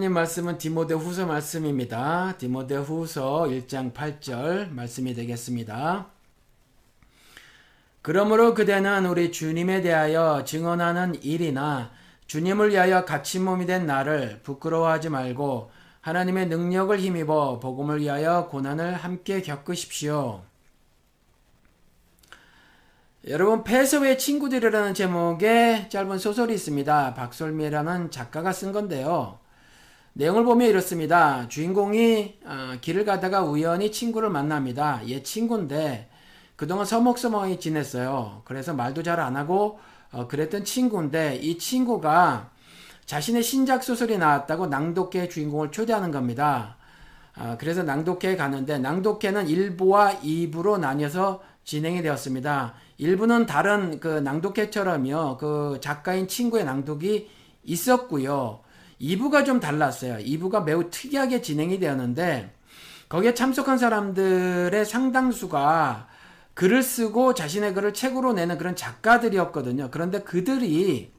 하나님 말씀은 디모데 후서 말씀입니다. 디모데 후서 1장 8절 말씀이 되겠습니다. 그러므로 그대는 우리 주님에 대하여 증언하는 일이나 주님을 위하여 갇힌 몸이 된 나를 부끄러워하지 말고 하나님의 능력을 힘입어 복음을 위하여 고난을 함께 겪으십시오. 여러분 폐서의 친구들이라는 제목의 짧은 소설이 있습니다. 박솔미라는 작가가 쓴 건데요. 내용을 보면 이렇습니다. 주인공이 어, 길을 가다가 우연히 친구를 만납니다. 얘 친구인데 그동안 서먹서먹히 지냈어요. 그래서 말도 잘 안 하고 어, 그랬던 친구인데 이 친구가 자신의 신작 소설이 나왔다고 낭독회 주인공을 초대하는 겁니다. 어, 그래서 낭독회에 가는데 낭독회는 1부와 2부로 나뉘어서 진행이 되었습니다. 1부는 다른 그 낭독회처럼요. 그 작가인 친구의 낭독이 있었고요. 2부가 좀 달랐어요. 2부가 매우 특이하게 진행이 되었는데 거기에 참석한 사람들의 상당수가 글을 쓰고 자신의 글을 책으로 내는 그런 작가들이었거든요. 그런데 그들이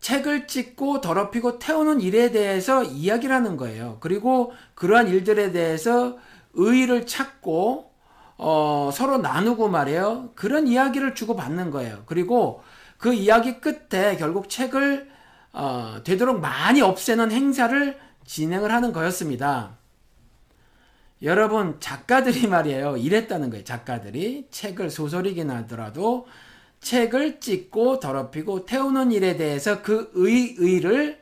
책을 찍고 더럽히고 태우는 일에 대해서 이야기를 하는 거예요. 그리고 그러한 일들에 대해서 의의를 찾고 어, 서로 나누고 말이에요. 그런 이야기를 주고받는 거예요. 그리고 그 이야기 끝에 결국 책을 어, 되도록 많이 없애는 행사를 진행을 하는 거였습니다. 여러분 작가들이 말이에요. 이랬다는 거예요. 작가들이 책을 소설이긴 하더라도 책을 찍고 더럽히고 태우는 일에 대해서 그 의, 의를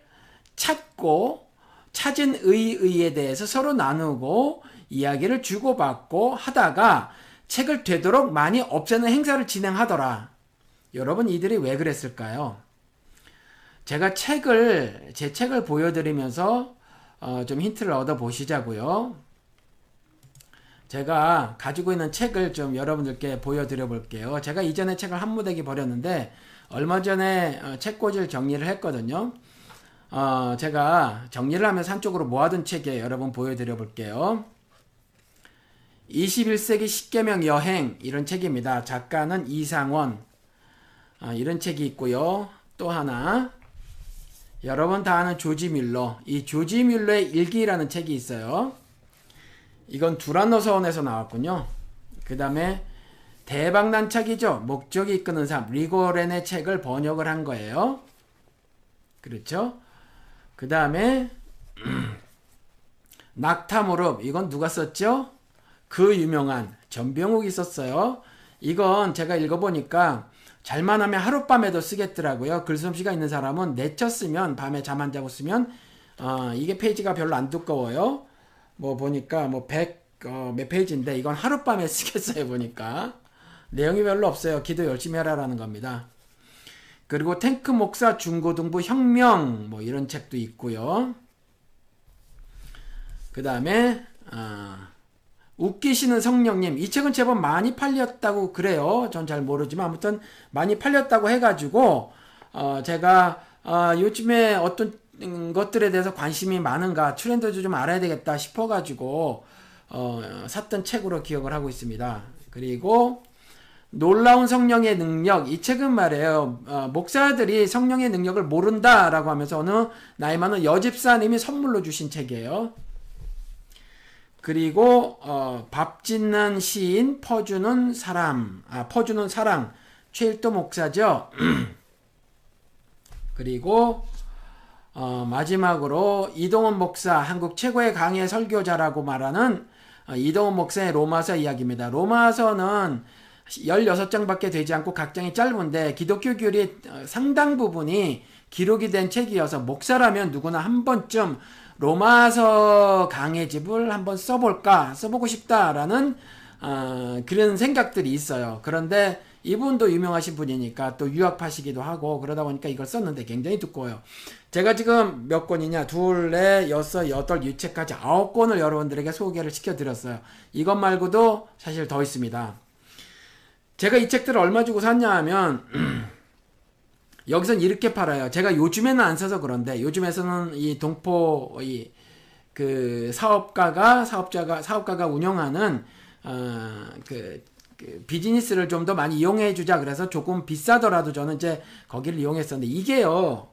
찾고 찾은 의, 의에 대해서 서로 나누고 이야기를 주고받고 하다가 책을 되도록 많이 없애는 행사를 진행하더라. 여러분 이들이 왜 그랬을까요? 제가 책을 제 책을 보여드리면서 어, 좀 힌트를 얻어 보시자고요. 제가 가지고 있는 책을 좀 여러분들께 보여드려 볼게요. 제가 이전에 책을 한 무더기 버렸는데 얼마 전에 어, 책꽂이를 정리를 했거든요. 어, 제가 정리를 하면서 한쪽으로 모아둔 책에 여러분 보여드려 볼게요. 21세기 십계명 여행 이런 책입니다. 작가는 이상원 아, 이런 책이 있고요. 또 하나 여러분 다 아는 조지 뮬러 이 조지 뮬러의 일기라는 책이 있어요. 이건 두란노 서원에서 나왔군요. 그 다음에 대박난책이죠. 목적이 이끄는 삶 리고렌의 책을 번역을 한 거예요. 그렇죠? 그 다음에 낙타무릎 이건 누가 썼죠? 그 유명한 전병욱이 썼어요. 이건 제가 읽어보니까 잘만 하면 하룻밤에도 쓰겠더라고요. 글솜씨가 있는 사람은 내쳤으면 밤에 잠 안 자고 쓰면 어, 이게 페이지가 별로 안 두꺼워요. 뭐 보니까 뭐 100, 어, 몇 페이지인데 이건 하룻밤에 쓰겠어요. 보니까. 내용이 별로 없어요. 기도 열심히 하라라는 겁니다. 그리고 탱크 목사 중고등부 혁명 뭐 이런 책도 있고요. 그 다음에 어, 웃기시는 성령님 이 책은 제법 많이 팔렸다고 그래요. 전 잘 모르지만 아무튼 많이 팔렸다고 해가지고 어, 제가 어, 요즘에 어떤 것들에 대해서 관심이 많은가 트렌드도 좀 알아야 되겠다 싶어가지고 어, 샀던 책으로 기억을 하고 있습니다. 그리고 놀라운 성령의 능력 이 책은 말이에요 어, 목사들이 성령의 능력을 모른다라고 하면서 어느 나이 많은 여집사님이 선물로 주신 책이에요. 그리고 어, 밥 짓는 시인 퍼주는 사람, 아 퍼주는 사랑 최일도 목사죠. 그리고 어, 마지막으로 이동원 목사 한국 최고의 강의 설교자라고 말하는 어, 이동원 목사의 로마서 이야기입니다. 로마서는 16장밖에 되지 않고 각 장이 짧은데 기독교 교리의 어, 상당 부분이 기록이 된 책이어서 목사라면 누구나 한 번쯤 로마서 강의 집을 한번 써볼까 써보고 싶다라는 어, 그런 생각들이 있어요. 그런데 이분도 유명하신 분이니까 또 유학파시기도 하고 그러다 보니까 이걸 썼는데 굉장히 두꺼워요. 제가 지금 몇 권이냐 둘, 넷, 여섯, 여덟, 유책까지 아홉 권을 여러분들에게 소개를 시켜드렸어요. 이것 말고도 사실 더 있습니다. 제가 이 책들을 얼마 주고 샀냐 하면 여기선 이렇게 팔아요. 제가 요즘에는 안 사서 그런데 요즘에서는 이 동포 이 그 사업가가 사업자가 사업가가 운영하는 어그 그 비즈니스를 좀 더 많이 이용해 주자 그래서 조금 비싸더라도 저는 이제 거기를 이용했었는데 이게요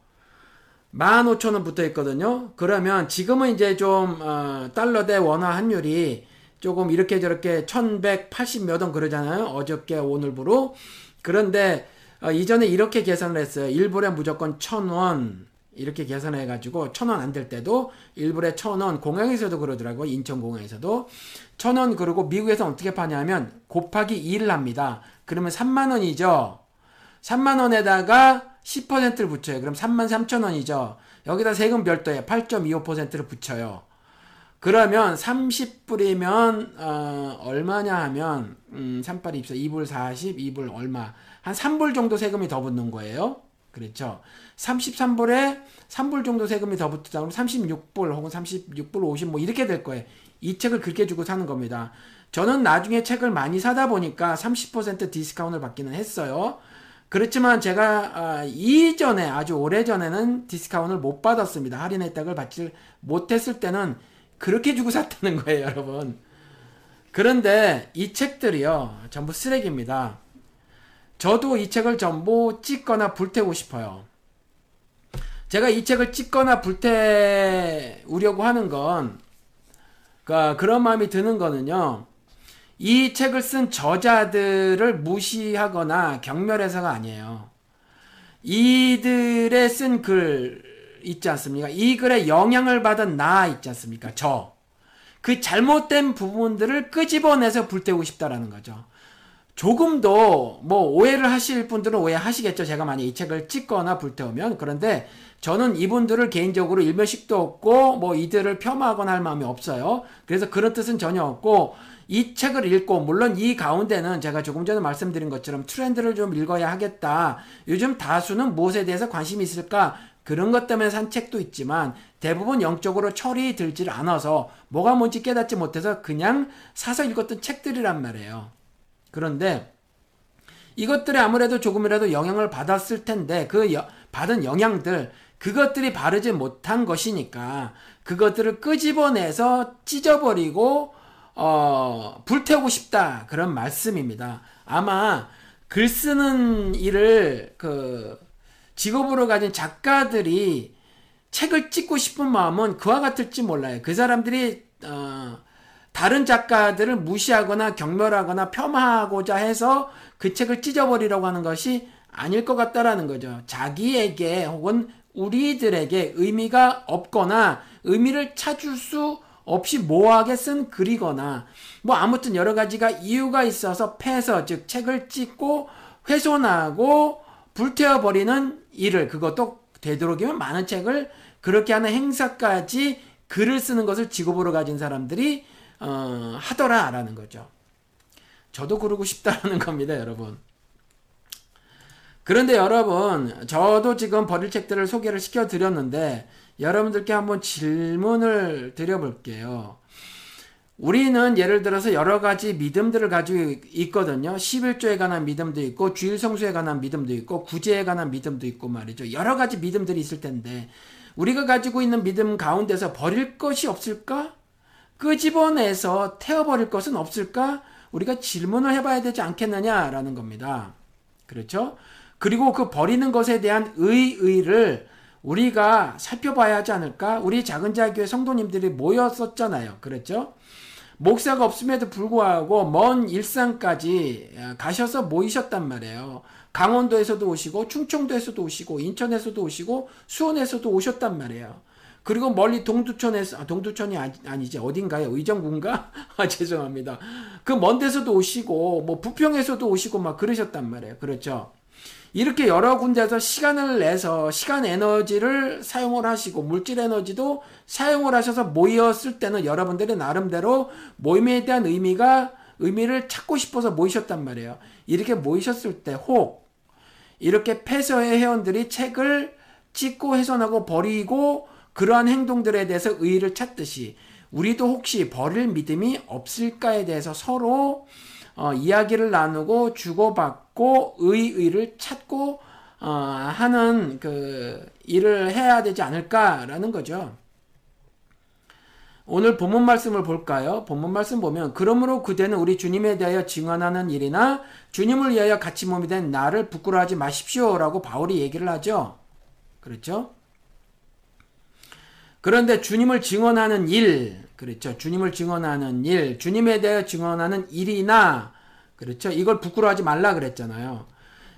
15,000원 붙어 있거든요. 그러면 지금은 이제 좀 어, 달러 대 원화 환율이 조금 이렇게 저렇게 1180 몇 원 그러잖아요. 어저께 오늘부로. 그런데 어, 이전에 이렇게 계산을 했어요. 1불에 무조건 1000원 이렇게 계산해 가지고 1000원 안 될 때도 1불에 1000원 공항에서도 그러더라고. 인천 공항에서도 1000원 그리고 미국에서 어떻게 파냐면 곱하기 2를 합니다. 그러면 3만 원이죠. 3만 원에다가 10%를 붙여요. 그럼 3만 3천 원이죠. 여기다 세금 별도에 8.25%를 붙여요. 그러면 30불이면 어, 얼마냐 하면 음, 3 8 이십사 2불 40, 2불 얼마 한 3불 정도 세금이 더 붙는 거예요. 그렇죠. 33불에 3불 정도 세금이 더 붙다 그러면 36불 혹은 36불 50 뭐 이렇게 될 거예요. 이 책을 그렇게 주고 사는 겁니다. 저는 나중에 책을 많이 사다 보니까 30% 디스카운트를 받기는 했어요. 그렇지만 제가 아, 이전에 아주 오래전에는 디스카운트를 못 받았습니다. 할인 혜택을 받지 못했을 때는 그렇게 주고 샀다는 거예요, 여러분. 그런데 이 책들이요, 전부 쓰레기입니다. 저도 이 책을 전부 찍거나 불태우고 싶어요. 제가 이 책을 찍거나 불태우려고 하는 건, 그러니까 그런 마음이 드는 거는요, 이 책을 쓴 저자들을 무시하거나 경멸해서가 아니에요. 이들의 쓴 글 있지 않습니까? 이 글에 영향을 받은 나 있지 않습니까? 저. 그 잘못된 부분들을 끄집어내서 불태우고 싶다라는 거죠. 조금도 뭐 오해를 하실 분들은 오해하시겠죠. 제가 만약 이 책을 찍거나 불태우면. 그런데 저는 이분들을 개인적으로 일면식도 없고 뭐 이들을 폄하하거나 할 마음이 없어요. 그래서 그런 뜻은 전혀 없고 이 책을 읽고 물론 이 가운데는 제가 조금 전에 말씀드린 것처럼 트렌드를 좀 읽어야 하겠다. 요즘 다수는 무엇에 대해서 관심이 있을까? 그런 것 때문에 산 책도 있지만 대부분 영적으로 철이 들질 않아서 뭐가 뭔지 깨닫지 못해서 그냥 사서 읽었던 책들이란 말이에요. 그런데 이것들이 아무래도 조금이라도 영향을 받았을 텐데 그 여, 받은 영향들 그것들이 바르지 못한 것이니까 그것들을 끄집어내서 찢어버리고 어, 불태우고 싶다 그런 말씀입니다. 아마 글 쓰는 일을 그 직업으로 가진 작가들이 책을 찍고 싶은 마음은 그와 같을지 몰라요. 그 사람들이 어, 다른 작가들을 무시하거나 경멸하거나 폄하하고자 해서 그 책을 찢어버리려고 하는 것이 아닐 것 같다라는 거죠. 자기에게 혹은 우리들에게 의미가 없거나 의미를 찾을 수 없이 모호하게 쓴 글이거나 뭐 아무튼 여러 가지가 이유가 있어서 패서 즉 책을 찍고 훼손하고 불태워 버리는 일을 그것도 되도록이면 많은 책을 그렇게 하는 행사까지 글을 쓰는 것을 직업으로 가진 사람들이 어, 하더라라는 거죠. 저도 그러고 싶다는 겁니다, 여러분. 그런데 여러분, 저도 지금 버릴 책들을 소개를 시켜드렸는데, 여러분들께 한번 질문을 드려볼게요. 우리는 예를 들어서 여러 가지 믿음들을 가지고 있거든요. 11조에 관한 믿음도 있고, 주일 성수에 관한 믿음도 있고, 구제에 관한 믿음도 있고 말이죠. 여러 가지 믿음들이 있을 텐데, 우리가 가지고 있는 믿음 가운데서 버릴 것이 없을까? 끄집어내서 태워버릴 것은 없을까? 우리가 질문을 해봐야 되지 않겠느냐라는 겁니다. 그렇죠? 그리고 그 버리는 것에 대한 의의를 우리가 살펴봐야 하지 않을까? 우리 작은 자교회 성도님들이 모였었잖아요. 그랬죠? 목사가 없음에도 불구하고 먼 일산까지 가셔서 모이셨단 말이에요. 강원도에서도 오시고 충청도에서도 오시고 인천에서도 오시고 수원에서도 오셨단 말이에요. 그리고 멀리 동두천에서 아, 동두천이 아니, 지 어딘가요? 의정군가? 아 죄송합니다. 그 먼 데서도 오시고 뭐 부평에서도 오시고 막 그러셨단 말이에요. 그렇죠? 이렇게 여러 군데서 시간을 내서 시간 에너지를 사용을 하시고 물질 에너지도 사용을 하셔서 모였을 때는 여러분들이 나름대로 모임에 대한 의미가 의미를 찾고 싶어서 모이셨단 말이에요. 이렇게 모이셨을 때 혹 이렇게 폐서의 회원들이 책을 찍고 훼손하고 버리고 그러한 행동들에 대해서 의의를 찾듯이 우리도 혹시 버릴 믿음이 없을까에 대해서 서로 어, 이야기를 나누고 주고받고 의의를 찾고 어, 하는 그 일을 해야 되지 않을까라는 거죠. 오늘 본문 말씀을 볼까요? 본문 말씀 보면 그러므로 그대는 우리 주님에 대하여 증언하는 일이나 주님을 위하여 같이 몸이 된 나를 부끄러워하지 마십시오라고 바울이 얘기를 하죠. 그렇죠? 그런데 주님을 증언하는 일, 그렇죠. 주님을 증언하는 일, 주님에 대해 증언하는 일이나, 그렇죠. 이걸 부끄러워하지 말라 그랬잖아요.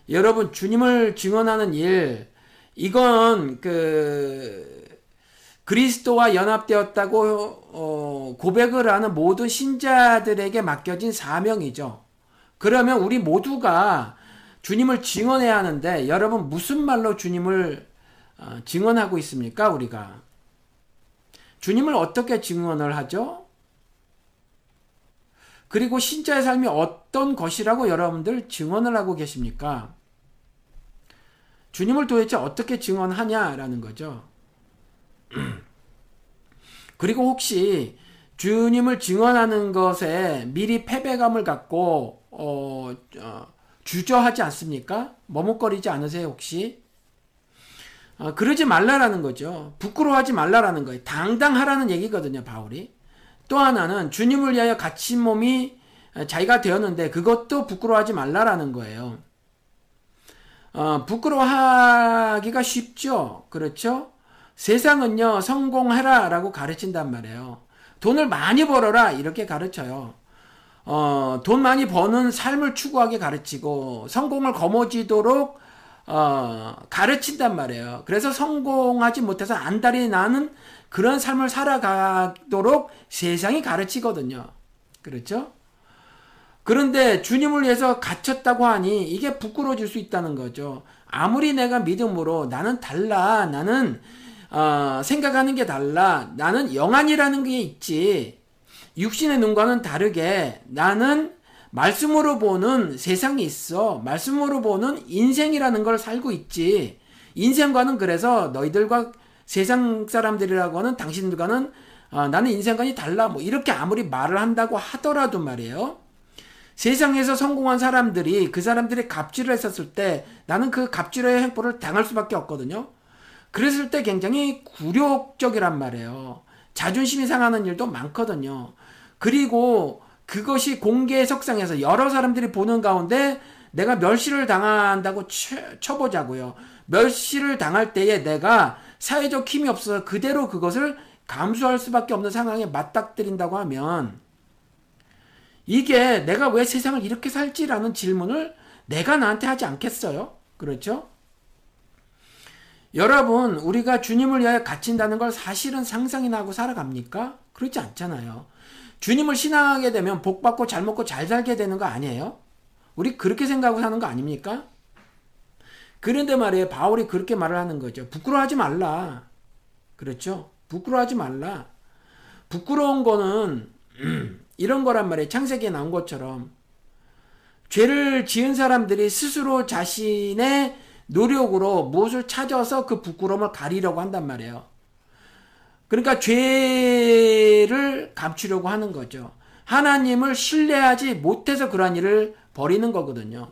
여러분, 주님을 증언하는 일, 이건 그 그리스도와 연합되었다고 어, 고백을 하는 모든 신자들에게 맡겨진 사명이죠. 그러면 우리 모두가 주님을 증언해야 하는데 여러분 무슨 말로 주님을 어, 증언하고 있습니까? 우리가 주님을 어떻게 증언을 하죠? 그리고 신자의 삶이 어떤 것이라고 여러분들 증언을 하고 계십니까? 주님을 도대체 어떻게 증언하냐라는 거죠. 그리고 혹시 주님을 증언하는 것에 미리 패배감을 갖고 어, 어, 주저하지 않습니까? 머뭇거리지 않으세요 혹시? 어, 그러지 말라라는 거죠. 부끄러워하지 말라라는 거예요. 당당하라는 얘기거든요 바울이. 또 하나는 주님을 위하여 갇힌 몸이 자기가 되었는데 그것도 부끄러워하지 말라라는 거예요. 어, 부끄러워하기가 쉽죠. 그렇죠? 세상은요, 성공해라 라고 가르친단 말이에요. 돈을 많이 벌어라 이렇게 가르쳐요. 어, 돈 많이 버는 삶을 추구하게 가르치고 성공을 거머쥐도록 어, 가르친단 말이에요. 그래서 성공하지 못해서 안달이 나는 그런 삶을 살아가도록 세상이 가르치거든요. 그렇죠? 그런데 주님을 위해서 갇혔다고 하니 이게 부끄러워질 수 있다는 거죠. 아무리 내가 믿음으로 나는 달라. 나는 어, 생각하는 게 달라. 나는 영안이라는 게 있지. 육신의 눈과는 다르게 나는 말씀으로 보는 세상이 있어. 말씀으로 보는 인생이라는 걸 살고 있지. 인생과는 그래서 너희들과 세상 사람들이라고 하는 당신들과는 어, 나는 인생관이 달라. 뭐 이렇게 아무리 말을 한다고 하더라도 말이에요. 세상에서 성공한 사람들이 그 사람들이 갑질을 했었을 때 나는 그 갑질의 행보를 당할 수밖에 없거든요. 그랬을 때 굉장히 굴욕적이란 말이에요. 자존심이 상하는 일도 많거든요. 그리고 그것이 공개 석상에서 여러 사람들이 보는 가운데 내가 멸시를 당한다고 쳐, 보자고요 멸시를 당할 때에 내가 사회적 힘이 없어서 그대로 그것을 감수할 수밖에 없는 상황에 맞닥뜨린다고 하면 이게 내가 왜 세상을 이렇게 살지라는 질문을 내가 나한테 하지 않겠어요? 그렇죠? 여러분, 우리가 주님을 위하여 갇힌다는 걸 사실은 상상이나 하고 살아갑니까? 그렇지 않잖아요. 주님을 신앙하게 되면 복 받고 잘 먹고 잘 살게 되는 거 아니에요? 우리 그렇게 생각하고 사는 거 아닙니까? 그런데 말이에요. 바울이 그렇게 말을 하는 거죠. 부끄러워하지 말라. 그렇죠? 부끄러워하지 말라. 부끄러운 거는 이런 거란 말이에요. 창세기에 나온 것처럼. 죄를 지은 사람들이 스스로 자신의 노력으로 무엇을 찾아서 그 부끄러움을 가리려고 한단 말이에요. 그러니까 죄를 감추려고 하는 거죠. 하나님을 신뢰하지 못해서 그러한 일을 벌이는 거거든요.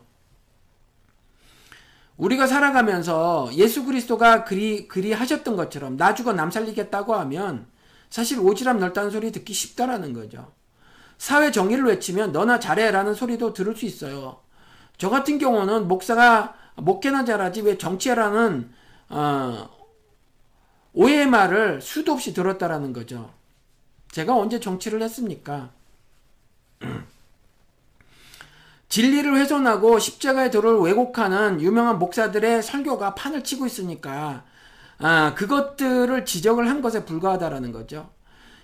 우리가 살아가면서 예수 그리스도가 그리, 그리 하셨던 것처럼 나 죽어 남 살리겠다고 하면 사실 오지랖 넓다는 소리 듣기 쉽다라는 거죠. 사회 정의를 외치면 너나 잘해라는 소리도 들을 수 있어요. 저 같은 경우는 목사가 목회나 잘하지 왜 정치해라는 어, 오해의 말을 수도 없이 들었다라는 거죠. 제가 언제 정치를 했습니까? 진리를 훼손하고 십자가의 도를 왜곡하는 유명한 목사들의 설교가 판을 치고 있으니까 아, 그것들을 지적을 한 것에 불과하다라는 거죠.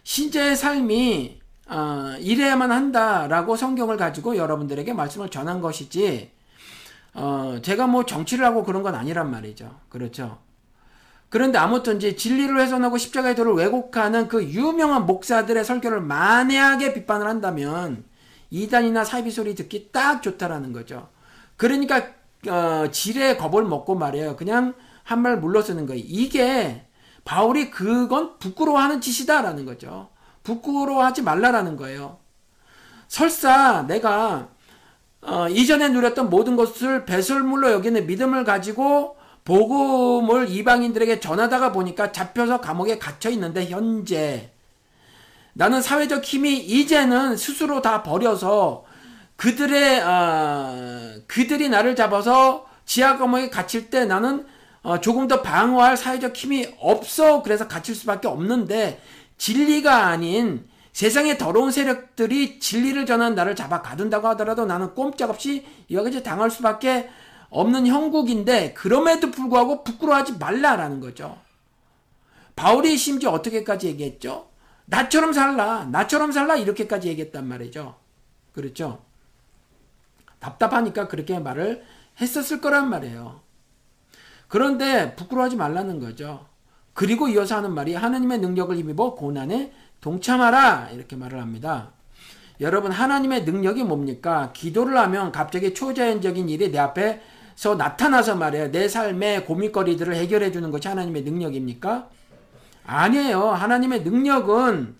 신자의 삶이 어, 이래야만 한다라고 성경을 가지고 여러분들에게 말씀을 전한 것이지 어, 제가 뭐 정치를 하고 그런 건 아니란 말이죠. 그렇죠. 그런데 아무튼 이제 진리를 훼손하고 십자가의 도를 왜곡하는 그 유명한 목사들의 설교를 만약에 비판을 한다면 이단이나 사이비 소리 듣기 딱 좋다라는 거죠. 그러니까 어, 지레 겁을 먹고 말이에요. 그냥 한 말 물러서는 거예요. 이게 바울이 그건 부끄러워하는 짓이다라는 거죠. 부끄러워하지 말라라는 거예요. 설사 내가 어, 이전에 누렸던 모든 것을 배설물로 여기는 믿음을 가지고 복음을 이방인들에게 전하다가 보니까 잡혀서 감옥에 갇혀 있는데 현재. 나는 사회적 힘이 이제는 스스로 다 버려서 그들의 어, 그들이 나를 잡아서 지하 감옥에 갇힐 때 나는 어, 조금 더 방어할 사회적 힘이 없어 그래서 갇힐 수밖에 없는데 진리가 아닌 세상의 더러운 세력들이 진리를 전한 나를 잡아 가둔다고 하더라도 나는 꼼짝없이 이와 같이 당할 수밖에 없는 형국인데 그럼에도 불구하고 부끄러워하지 말라라는 거죠. 바울이 심지어 어떻게까지 얘기했죠? 나처럼 살라, 나처럼 살라 이렇게까지 얘기했단 말이죠. 그렇죠? 답답하니까 그렇게 말을 했었을 거란 말이에요. 그런데 부끄러워하지 말라는 거죠. 그리고 이어서 하는 말이 하나님의 능력을 힘입어 고난에 동참하라 이렇게 말을 합니다. 여러분 하나님의 능력이 뭡니까? 기도를 하면 갑자기 초자연적인 일이 내 앞에 서 나타나서 말이에요. 내 삶의 고민거리들을 해결해 주는 것이 하나님의 능력입니까? 아니에요. 하나님의 능력은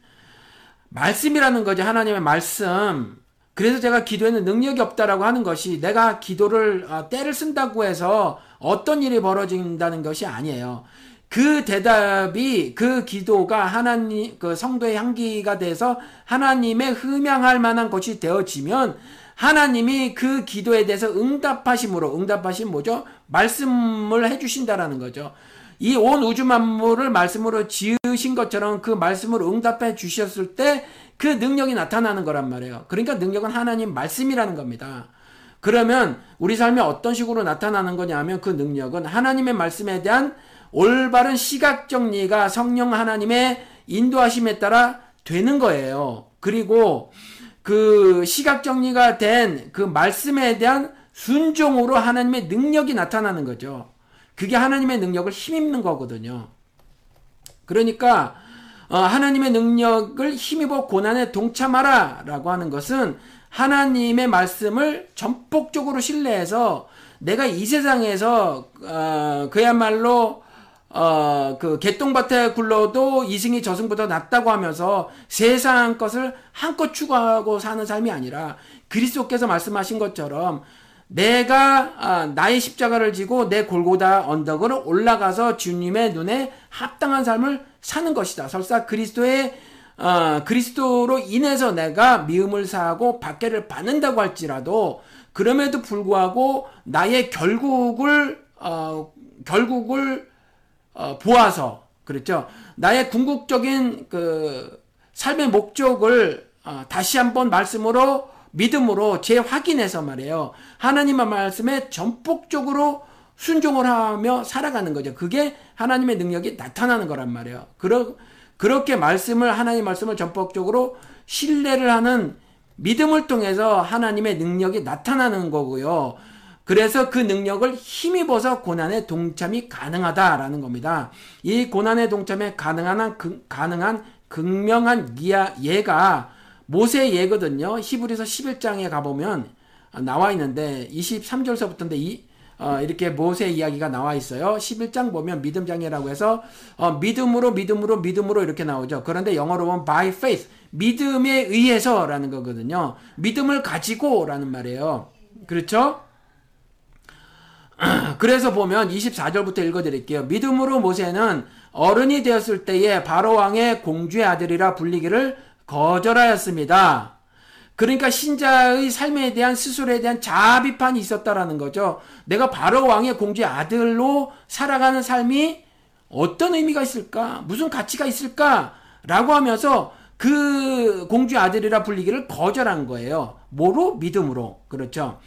말씀이라는 거죠. 하나님의 말씀. 그래서 제가 기도에는 능력이 없다라고 하는 것이 내가 기도를 어, 때를 쓴다고 해서 어떤 일이 벌어진다는 것이 아니에요. 그 대답이 그 기도가 하나님 그 성도의 향기가 돼서 하나님의 흠양할 만한 것이 되어지면 하나님이 그 기도에 대해서 응답하심으로 응답하심 뭐죠? 말씀을 해 주신다라는 거죠. 이 온 우주 만물을 말씀으로 지으신 것처럼 그 말씀으로 응답해 주셨을 때 그 능력이 나타나는 거란 말이에요. 그러니까 능력은 하나님 말씀이라는 겁니다. 그러면 우리 삶에 어떤 식으로 나타나는 거냐면 그 능력은 하나님의 말씀에 대한 올바른 시각 정리가 성령 하나님의 인도하심에 따라 되는 거예요. 그리고 그 시각 정리가 된 그 말씀에 대한 순종으로 하나님의 능력이 나타나는 거죠. 그게 하나님의 능력을 힘입는 거거든요. 그러니까 어, 하나님의 능력을 힘입어 고난에 동참하라라고 하는 것은 하나님의 말씀을 전폭적으로 신뢰해서 내가 이 세상에서 어, 그야말로 어, 그 개똥밭에 굴러도 이승이 저승보다 낫다고 하면서 세상 것을 한껏 추구하고 사는 삶이 아니라 그리스도께서 말씀하신 것처럼 내가 아, 나의 십자가를 지고 내 골고다 언덕으로 올라가서 주님의 눈에 합당한 삶을 사는 것이다. 설사 그리스도의 어, 그리스도로 인해서 내가 미움을 사하고 박해를 받는다고 할지라도 그럼에도 불구하고 나의 결국을 어, 결국을 어, 보아서 그렇죠. 나의 궁극적인 그 삶의 목적을 어, 다시 한번 말씀으로 믿음으로 재확인해서 말이에요. 하나님의 말씀에 전폭적으로 순종을 하며 살아가는 거죠. 그게 하나님의 능력이 나타나는 거란 말이에요. 그러, 그렇게 말씀을, 하나님 말씀을 전폭적으로 신뢰를 하는 믿음을 통해서 하나님의 능력이 나타나는 거고요. 그래서 그 능력을 힘입어서 고난의 동참이 가능하다라는 겁니다. 이 고난의 동참에 가능한, 그, 가능한 극명한 예가 모세의 예거든요. 히브리서 11장에 가보면 나와 있는데 23절서부터인데 이 어, 이렇게 모세 이야기가 나와 있어요. 11장 보면 믿음장애라고 해서 어, 믿음으로 믿음으로 믿음으로 이렇게 나오죠. 그런데 영어로 보면 by faith 믿음에 의해서라는 거거든요. 믿음을 가지고라는 말이에요. 그렇죠? 그래서 보면 24절부터 읽어드릴게요. 믿음으로 모세는 어른이 되었을 때에 바로 왕의 공주의 아들이라 불리기를 거절하였습니다. 그러니까 신자의 삶에 대한 스스로에 대한 자아 비판이 있었다라는 거죠. 내가 바로 왕의 공주의 아들로 살아가는 삶이 어떤 의미가 있을까? 무슨 가치가 있을까? 라고 하면서 그 공주의 아들이라 불리기를 거절한 거예요. 뭐로? 믿음으로. 그렇죠.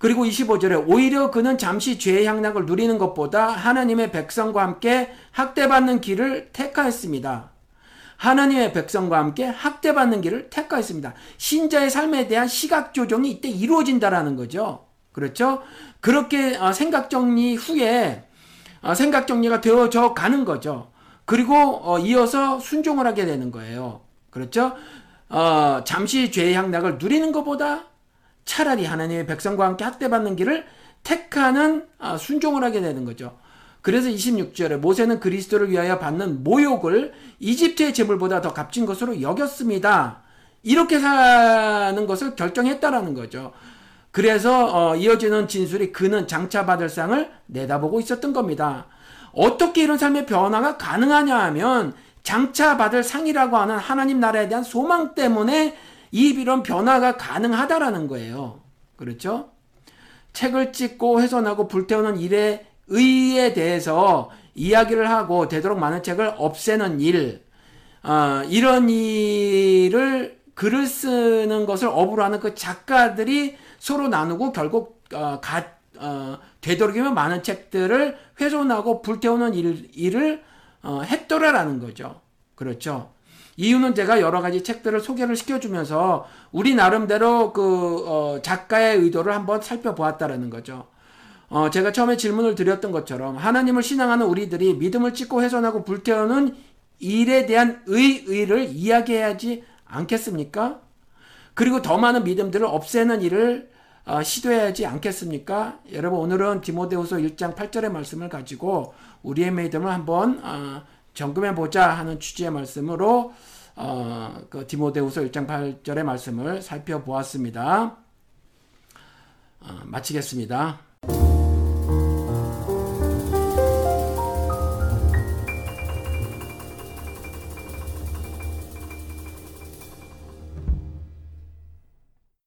그리고 25절에 오히려 그는 잠시 죄의 향락을 누리는 것보다 하나님의 백성과 함께 학대받는 길을 택하였습니다. 하나님의 백성과 함께 학대받는 길을 택하였습니다. 신자의 삶에 대한 시각 조정이 이때 이루어진다라는 거죠. 그렇죠? 그렇게 어, 생각 정리 후에 어, 생각 정리가 되어져 가는 거죠. 그리고 어, 이어서 순종을 하게 되는 거예요. 그렇죠? 어, 잠시 죄의 향락을 누리는 것보다 차라리 하나님의 백성과 함께 학대받는 길을 택하는 아, 순종을 하게 되는 거죠. 그래서 26절에 모세는 그리스도를 위하여 받는 모욕을 이집트의 재물보다 더 값진 것으로 여겼습니다. 이렇게 사는 것을 결정했다라는 거죠. 그래서 어, 이어지는 진술이 그는 장차 받을 상을 내다보고 있었던 겁니다. 어떻게 이런 삶의 변화가 가능하냐 하면 장차 받을 상이라고 하는 하나님 나라에 대한 소망 때문에 이 이런 변화가 가능하다라는 거예요. 그렇죠? 책을 찍고 훼손하고 불태우는 일에 의에 대해서 이야기를 하고 되도록 많은 책을 없애는 일, 어, 이런 일을 글을 쓰는 것을 업으로 하는 그 작가들이 서로 나누고 결국 어, 가, 어, 되도록이면 많은 책들을 훼손하고 불태우는 일, 일을 어, 했더라라는 거죠. 그렇죠. 이유는 제가 여러 가지 책들을 소개를 시켜주면서 우리 나름대로 그 어, 작가의 의도를 한번 살펴보았다라는 거죠. 어, 제가 처음에 질문을 드렸던 것처럼 하나님을 신앙하는 우리들이 믿음을 찍고 훼손하고 불태우는 일에 대한 의의를 이야기해야지 않겠습니까? 그리고 더 많은 믿음들을 없애는 일을 어, 시도해야지 않겠습니까? 여러분 오늘은 디모데후서 1장 8절의 말씀을 가지고 우리의 믿음을 한번 어, 점검해 보자 하는 취지의 말씀으로 어, 그 디모데후서 1장 8절의 말씀을 살펴보았습니다. 어, 마치겠습니다.